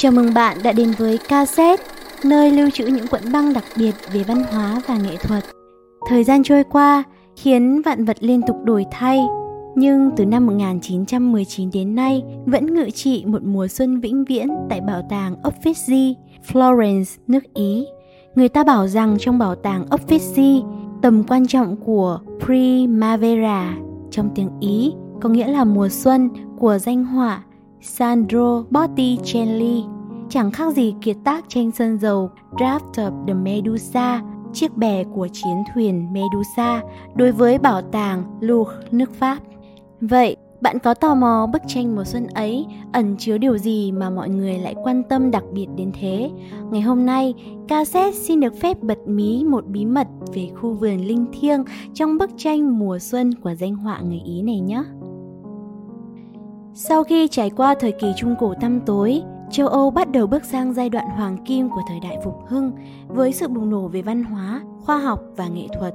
Chào mừng bạn đã đến với cassette, nơi lưu trữ những cuộn băng đặc biệt về văn hóa và nghệ thuật. Thời gian trôi qua khiến vạn vật liên tục đổi thay, nhưng từ năm 1919 đến nay vẫn ngự trị một mùa xuân vĩnh viễn tại bảo tàng Uffizi, Florence, nước Ý. Người ta bảo rằng trong bảo tàng Uffizi, tầm quan trọng của Primavera trong tiếng Ý có nghĩa là mùa xuân của danh họa Sandro Botticelli chẳng khác gì kiệt tác tranh sơn dầu Draft of the Medusa, chiếc bè của chiến thuyền Medusa đối với bảo tàng Louvre nước Pháp. Vậy, bạn có tò mò bức tranh mùa xuân ấy ẩn chứa điều gì mà mọi người lại quan tâm đặc biệt đến thế? Ngày hôm nay, cassette xin được phép bật mí một bí mật về khu vườn linh thiêng trong bức tranh mùa xuân của danh họa người Ý này nhé. Sau khi trải qua thời kỳ Trung Cổ tăm tối, châu Âu bắt đầu bước sang giai đoạn hoàng kim của thời đại phục hưng với sự bùng nổ về văn hóa, khoa học và nghệ thuật.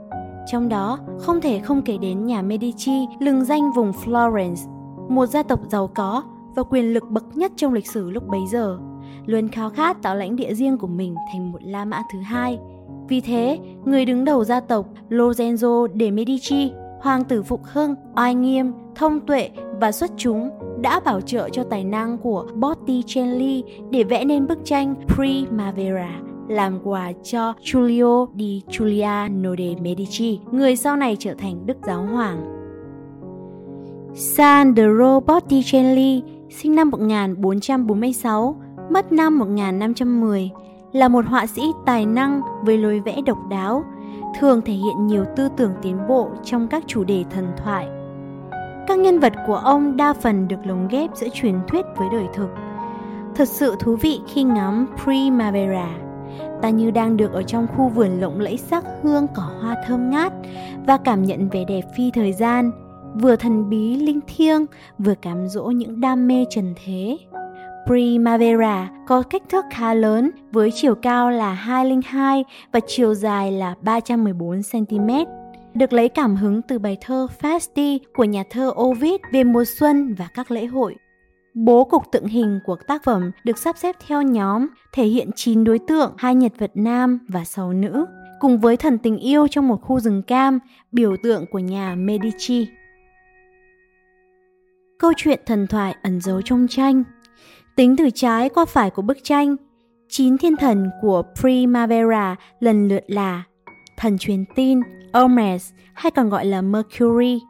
Trong đó, không thể không kể đến nhà Medici lừng danh vùng Florence, một gia tộc giàu có và quyền lực bậc nhất trong lịch sử lúc bấy giờ, luôn khao khát tạo lãnh địa riêng của mình thành một La Mã thứ hai. Vì thế, người đứng đầu gia tộc Lorenzo de Medici, hoàng tử phục hưng, oai nghiêm, thông tuệ và xuất chúng đã bảo trợ cho tài năng của Botticelli để vẽ nên bức tranh Primavera làm quà cho Giulio di Giuliano de Medici, người sau này trở thành Đức Giáo Hoàng. Sandro Botticelli, sinh năm 1446, mất năm 1510, là một họa sĩ tài năng với lối vẽ độc đáo, thường thể hiện nhiều tư tưởng tiến bộ trong các chủ đề thần thoại. Các nhân vật của ông đa phần được lồng ghép giữa truyền thuyết với đời thực. Thật sự thú vị khi ngắm Primavera ta như đang được ở trong khu vườn lộng lẫy sắc hương cỏ hoa thơm ngát và cảm nhận vẻ đẹp phi thời gian, vừa thần bí linh thiêng, vừa cám dỗ những đam mê trần thế. Primavera có kích thước khá lớn với chiều cao là 202 và chiều dài là 314 cm. Được lấy cảm hứng từ bài thơ Fasti của nhà thơ Ovid về mùa xuân và các lễ hội. Bố cục tượng hình của tác phẩm được sắp xếp theo nhóm, thể hiện 9 đối tượng, hai nhân vật nam và 6 nữ, cùng với thần tình yêu trong một khu rừng cam, biểu tượng của nhà Medici. Câu chuyện thần thoại ẩn giấu trong tranh Tính từ trái qua phải của bức tranh, chín thiên thần của Primavera lần lượt là thần truyền tin Hermes hay còn gọi là Mercury,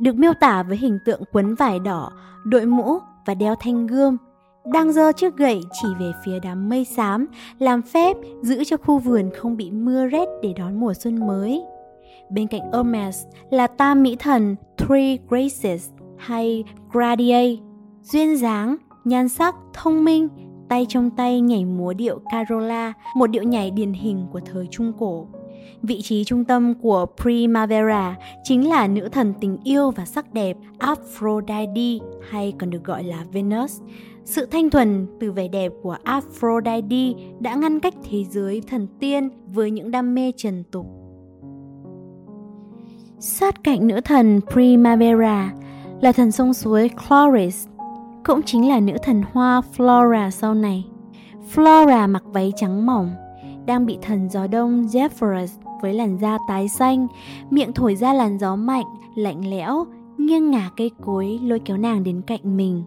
được miêu tả với hình tượng quấn vải đỏ, đội mũ và đeo thanh gươm, đang giơ chiếc gậy chỉ về phía đám mây xám, làm phép giữ cho khu vườn không bị mưa rét để đón mùa xuân mới. Bên cạnh Hermes là tam mỹ thần Three Graces hay Gradier, duyên dáng, nhan sắc, thông minh, tay trong tay nhảy múa điệu Carola, một điệu nhảy điển hình của thời Trung Cổ. Vị trí trung tâm của Primavera chính là nữ thần tình yêu và sắc đẹp Aphrodite hay còn được gọi là Venus. Sự thanh thuần từ vẻ đẹp của Aphrodite đã ngăn cách thế giới thần tiên với những đam mê trần tục. Sát cạnh nữ thần Primavera là thần sông suối Chloris, cũng chính là nữ thần hoa Flora sau này. Flora mặc váy trắng mỏng, đang bị thần gió đông Zephyrus với làn da tái xanh, miệng thổi ra làn gió mạnh, lạnh lẽo, nghiêng ngả cây cối lôi kéo nàng đến cạnh mình.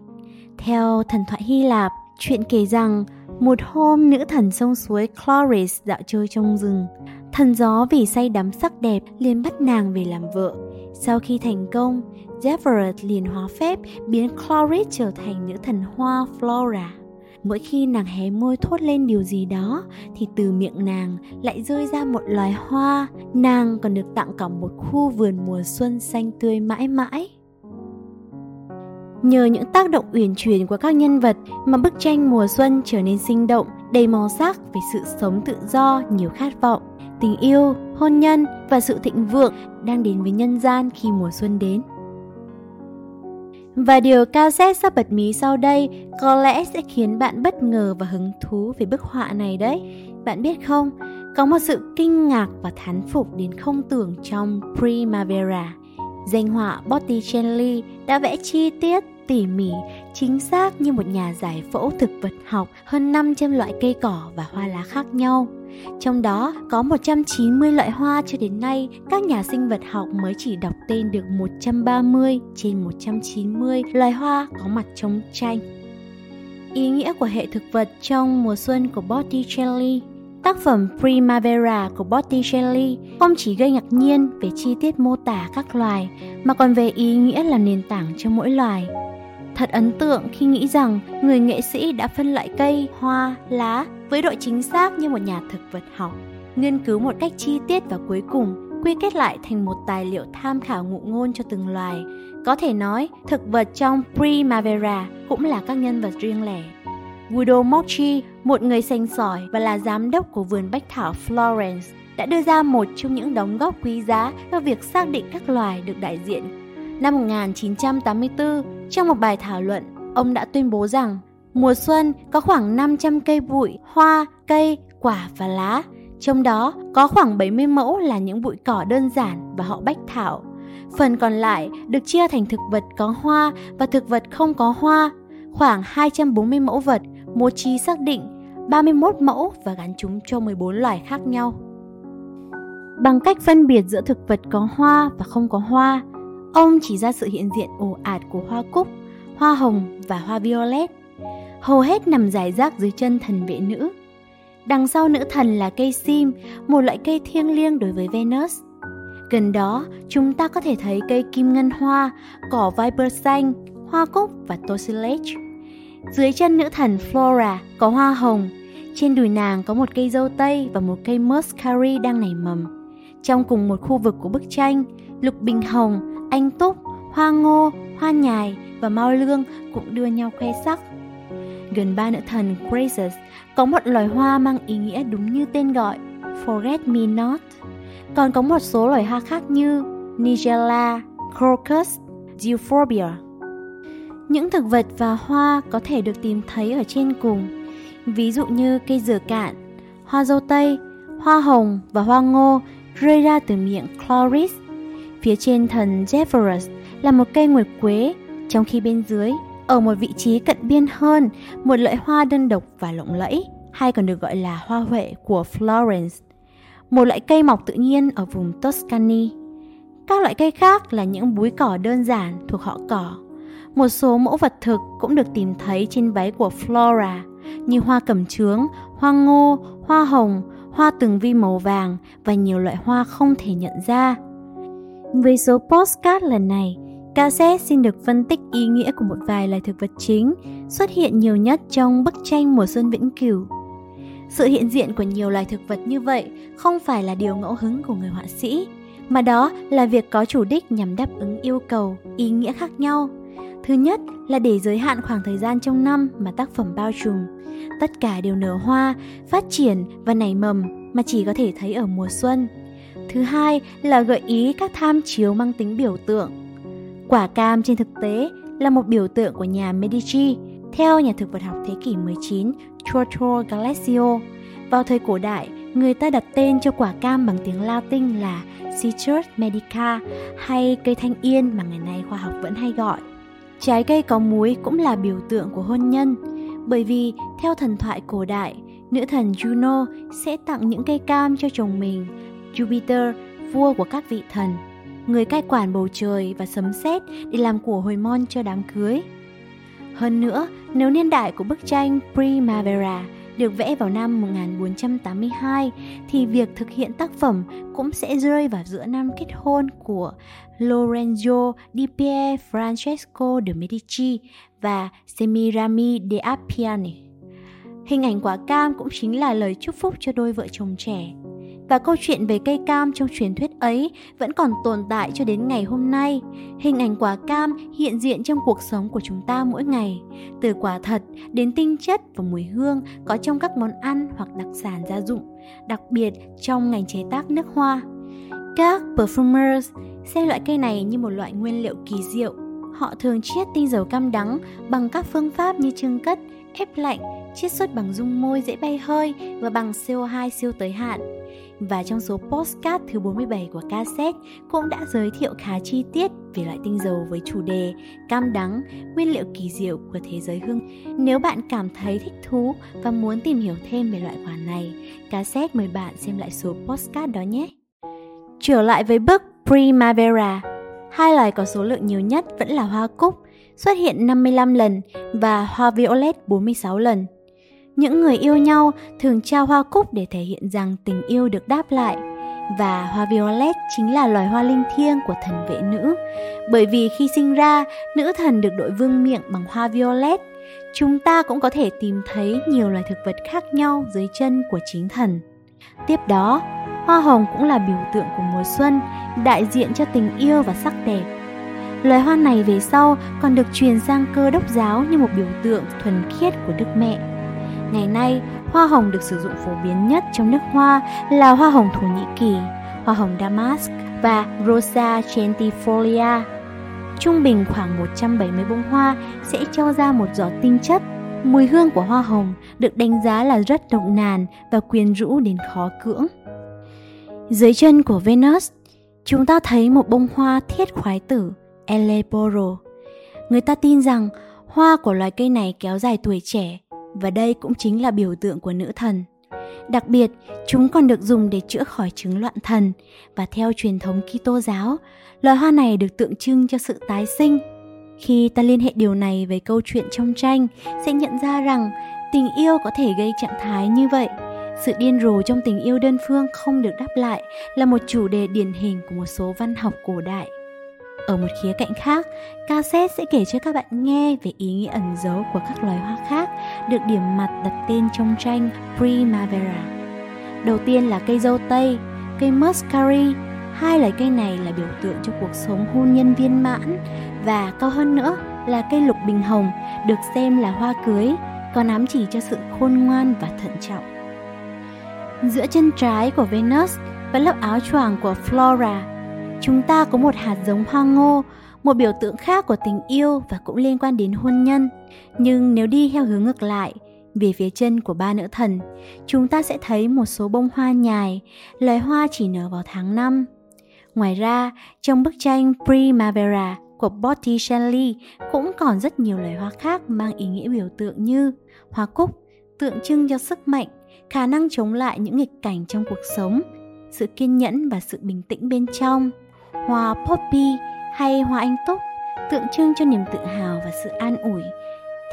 Theo thần thoại Hy Lạp, chuyện kể rằng một hôm nữ thần sông suối Chloris dạo chơi trong rừng. Thần gió vì say đắm sắc đẹp liền bắt nàng về làm vợ. Sau khi thành công, Zephyrus liền hóa phép biến Chloris trở thành nữ thần hoa Flora. Mỗi khi nàng hé môi thốt lên điều gì đó thì từ miệng nàng lại rơi ra một loài hoa. Nàng còn được tặng cả một khu vườn mùa xuân xanh tươi mãi mãi. Nhờ những tác động uyển chuyển của các nhân vật mà bức tranh mùa xuân trở nên sinh động, đầy màu sắc về sự sống tự do, nhiều khát vọng, tình yêu, hôn nhân và sự thịnh vượng đang đến với nhân gian khi mùa xuân đến. Và điều cao xét sắp bật mí sau đây có lẽ sẽ khiến bạn bất ngờ và hứng thú về bức họa này đấy. Bạn biết không, có một sự kinh ngạc và thán phục đến không tưởng trong Primavera. Danh họa Botticelli đã vẽ chi tiết tỉ mỉ, chính xác như một nhà giải phẫu thực vật học hơn 500 loại cây cỏ và hoa lá khác nhau. Trong đó có 190 loại hoa cho đến nay, các nhà sinh vật học mới chỉ đọc tên được 130 trên 190 loài hoa có mặt trong tranh. Ý nghĩa của hệ thực vật trong mùa xuân của Botticelli Tác phẩm Primavera của Botticelli không chỉ gây ngạc nhiên về chi tiết mô tả các loài mà còn về ý nghĩa là nền tảng cho mỗi loài. Thật ấn tượng khi nghĩ rằng người nghệ sĩ đã phân loại cây, hoa, lá với độ chính xác như một nhà thực vật học, nghiên cứu một cách chi tiết và cuối cùng quy kết lại thành một tài liệu tham khảo ngụ ngôn cho từng loài. Có thể nói, thực vật trong Primavera cũng là các nhân vật riêng lẻ. Guido Mochi, một người sành sỏi và là giám đốc của vườn bách thảo Florence, đã đưa ra một trong những đóng góp quý giá cho việc xác định các loài được đại diện. Năm 1984, trong một bài thảo luận, ông đã tuyên bố rằng mùa xuân có khoảng 500 cây bụi, hoa, cây, quả và lá. Trong đó có khoảng 70 mẫu là những bụi cỏ đơn giản và họ bách thảo. Phần còn lại được chia thành thực vật có hoa và thực vật không có hoa. Khoảng 240 mẫu vật Mô Chi xác định 31 mẫu và gắn chúng cho 14 loài khác nhau. Bằng cách phân biệt giữa thực vật có hoa và không có hoa, ông chỉ ra sự hiện diện ồ ạt của hoa cúc, hoa hồng và hoa violet. Hầu hết nằm rải rác dưới chân thần vệ nữ. Đằng sau nữ thần là cây sim, một loại cây thiêng liêng đối với Venus. Gần đó, chúng ta có thể thấy cây kim ngân hoa, cỏ viper xanh, hoa cúc và tosilage. Dưới chân nữ thần Flora có hoa hồng, trên đùi nàng có một cây dâu tây và một cây muscari đang nảy mầm. Trong cùng một khu vực của bức tranh, lục bình hồng, anh túc, hoa ngô, hoa nhài và mao lương cũng đưa nhau khoe sắc. Gần ba nữ thần Graces có một loài hoa mang ý nghĩa đúng như tên gọi, Forget Me Not. Còn có một số loài hoa khác như Nigella, Crocus, Euphorbia. Những thực vật và hoa có thể được tìm thấy ở trên cùng, ví dụ như cây dừa cạn, hoa dâu tây, hoa hồng và hoa ngô rơi ra từ miệng Chloris. Phía trên thần Zephyrus là một cây nguyệt quế, trong khi bên dưới, ở một vị trí cận biên hơn, một loại hoa đơn độc và lộng lẫy, hay còn được gọi là hoa huệ của Florence, một loại cây mọc tự nhiên ở vùng Tuscany. Các loại cây khác là những búi cỏ đơn giản thuộc họ cỏ một số mẫu vật thực cũng được tìm thấy trên váy của Flora, như hoa cẩm trướng, hoa ngô, hoa hồng, hoa từng vi màu vàng và nhiều loại hoa không thể nhận ra. Với số postcard lần này, cassette xin được phân tích ý nghĩa của một vài loài thực vật chính xuất hiện nhiều nhất trong bức tranh mùa xuân vĩnh cửu. Sự hiện diện của nhiều loài thực vật như vậy không phải là điều ngẫu hứng của người họa sĩ, mà đó là việc có chủ đích nhằm đáp ứng yêu cầu, ý nghĩa khác nhau Thứ nhất là để giới hạn khoảng thời gian trong năm mà tác phẩm bao trùm. Tất cả đều nở hoa, phát triển và nảy mầm mà chỉ có thể thấy ở mùa xuân. Thứ hai là gợi ý các tham chiếu mang tính biểu tượng. Quả cam trên thực tế là một biểu tượng của nhà Medici, theo nhà thực vật học thế kỷ 19 Giorgio Galeazzo. Vào thời cổ đại, người ta đặt tên cho quả cam bằng tiếng Latin là Citrus medica hay cây thanh yên mà ngày nay khoa học vẫn hay gọi. Trái cây có muối cũng là biểu tượng của hôn nhân, bởi vì theo thần thoại cổ đại, nữ thần Juno sẽ tặng những cây cam cho chồng mình, Jupiter, vua của các vị thần, người cai quản bầu trời và sấm sét để làm của hồi môn cho đám cưới. Hơn nữa, nếu niên đại của bức tranh Primavera được vẽ vào năm 1482 thì việc thực hiện tác phẩm cũng sẽ rơi vào giữa năm kết hôn của Lorenzo di Pier Francesco de Medici và Semirami de Appiani. Hình ảnh quả cam cũng chính là lời chúc phúc cho đôi vợ chồng trẻ. Và câu chuyện về cây cam trong truyền thuyết ấy vẫn còn tồn tại cho đến ngày hôm nay. Hình ảnh quả cam hiện diện trong cuộc sống của chúng ta mỗi ngày, từ quả thật đến tinh chất và mùi hương có trong các món ăn hoặc đặc sản gia dụng, đặc biệt trong ngành chế tác nước hoa. Các perfumers xem loại cây này như một loại nguyên liệu kỳ diệu. Họ thường chiết tinh dầu cam đắng bằng các phương pháp như trưng cất, ép lạnh, chiết xuất bằng dung môi dễ bay hơi và bằng CO2 siêu tới hạn. và trong số postcard thứ 47 của cassette cũng đã giới thiệu khá chi tiết về loại tinh dầu với chủ đề cam đắng, nguyên liệu kỳ diệu của thế giới hương. Nếu bạn cảm thấy thích thú và muốn tìm hiểu thêm về loại quả này, cassette mời bạn xem lại số postcard đó nhé. Trở lại với bức Primavera, hai loài có số lượng nhiều nhất vẫn là hoa cúc, xuất hiện 55 lần và hoa violet 46 lần. Những người yêu nhau thường trao hoa cúc để thể hiện rằng tình yêu được đáp lại và hoa violet chính là loài hoa linh thiêng của thần vệ nữ. Bởi vì khi sinh ra, nữ thần được đội vương miệng bằng hoa violet. Chúng ta cũng có thể tìm thấy nhiều loài thực vật khác nhau dưới chân của chính thần. Tiếp đó, hoa hồng cũng là biểu tượng của mùa xuân, đại diện cho tình yêu và sắc đẹp. Loài hoa này về sau còn được truyền sang cơ đốc giáo như một biểu tượng thuần khiết của Đức Mẹ. Ngày nay, hoa hồng được sử dụng phổ biến nhất trong nước hoa là hoa hồng Thổ Nhĩ Kỳ, hoa hồng Damask và Rosa centifolia. Trung bình khoảng 170 bông hoa sẽ cho ra một giọt tinh chất. Mùi hương của hoa hồng được đánh giá là rất độc nàn và quyến rũ đến khó cưỡng. Dưới chân của Venus, chúng ta thấy một bông hoa thiết khoái tử, Eleboro. Người ta tin rằng hoa của loài cây này kéo dài tuổi trẻ và đây cũng chính là biểu tượng của nữ thần. Đặc biệt, chúng còn được dùng để chữa khỏi chứng loạn thần và theo truyền thống Kitô giáo, loài hoa này được tượng trưng cho sự tái sinh. Khi ta liên hệ điều này với câu chuyện trong tranh, sẽ nhận ra rằng tình yêu có thể gây trạng thái như vậy. Sự điên rồ trong tình yêu đơn phương không được đáp lại là một chủ đề điển hình của một số văn học cổ đại. Ở một khía cạnh khác, cassette sẽ kể cho các bạn nghe về ý nghĩa ẩn dấu của các loài hoa khác được điểm mặt đặt tên trong tranh Primavera. Đầu tiên là cây dâu tây, cây muscari. Hai loài cây này là biểu tượng cho cuộc sống hôn nhân viên mãn và cao hơn nữa là cây lục bình hồng được xem là hoa cưới, còn ám chỉ cho sự khôn ngoan và thận trọng. Giữa chân trái của Venus và lớp áo choàng của Flora Chúng ta có một hạt giống hoa ngô, một biểu tượng khác của tình yêu và cũng liên quan đến hôn nhân. Nhưng nếu đi theo hướng ngược lại, về phía chân của ba nữ thần, chúng ta sẽ thấy một số bông hoa nhài, loài hoa chỉ nở vào tháng 5. Ngoài ra, trong bức tranh Primavera của Botticelli cũng còn rất nhiều loài hoa khác mang ý nghĩa biểu tượng như hoa cúc, tượng trưng cho sức mạnh, khả năng chống lại những nghịch cảnh trong cuộc sống, sự kiên nhẫn và sự bình tĩnh bên trong hoa poppy hay hoa anh túc tượng trưng cho niềm tự hào và sự an ủi.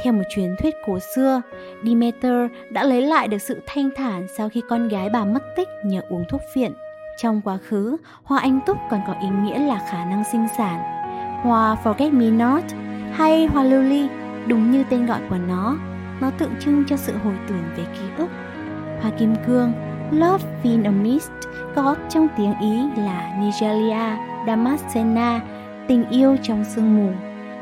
Theo một truyền thuyết cổ xưa, Demeter đã lấy lại được sự thanh thản sau khi con gái bà mất tích nhờ uống thuốc phiện. Trong quá khứ, hoa anh túc còn có ý nghĩa là khả năng sinh sản. Hoa Forget Me Not hay hoa lily, đúng như tên gọi của nó, nó tượng trưng cho sự hồi tưởng về ký ức. Hoa kim cương, Love in a Mist, có trong tiếng Ý là Nigeria Damascena, tình yêu trong sương mù,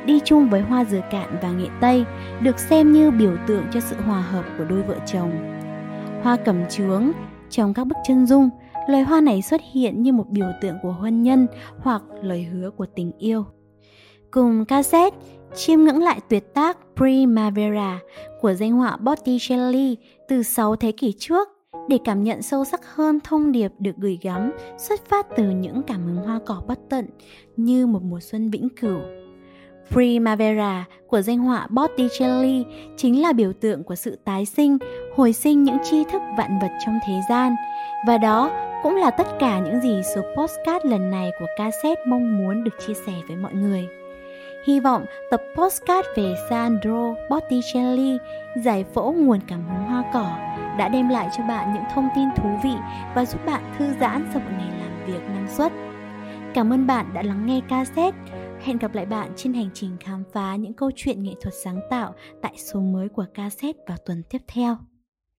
đi chung với hoa dừa cạn và nghệ tây, được xem như biểu tượng cho sự hòa hợp của đôi vợ chồng. Hoa cẩm chướng, trong các bức chân dung, loài hoa này xuất hiện như một biểu tượng của hôn nhân hoặc lời hứa của tình yêu. Cùng cassette, chiêm ngưỡng lại tuyệt tác Primavera của danh họa Botticelli từ 6 thế kỷ trước để cảm nhận sâu sắc hơn thông điệp được gửi gắm xuất phát từ những cảm hứng hoa cỏ bất tận như một mùa xuân vĩnh cửu. Primavera của danh họa Botticelli chính là biểu tượng của sự tái sinh, hồi sinh những tri thức vạn vật trong thế gian. Và đó cũng là tất cả những gì số postcard lần này của cassette mong muốn được chia sẻ với mọi người. Hy vọng tập postcard về Sandro Botticelli giải phẫu nguồn cảm hứng hoa cỏ đã đem lại cho bạn những thông tin thú vị và giúp bạn thư giãn sau một ngày làm việc năng suất. Cảm ơn bạn đã lắng nghe cassette. Hẹn gặp lại bạn trên hành trình khám phá những câu chuyện nghệ thuật sáng tạo tại số mới của cassette vào tuần tiếp theo.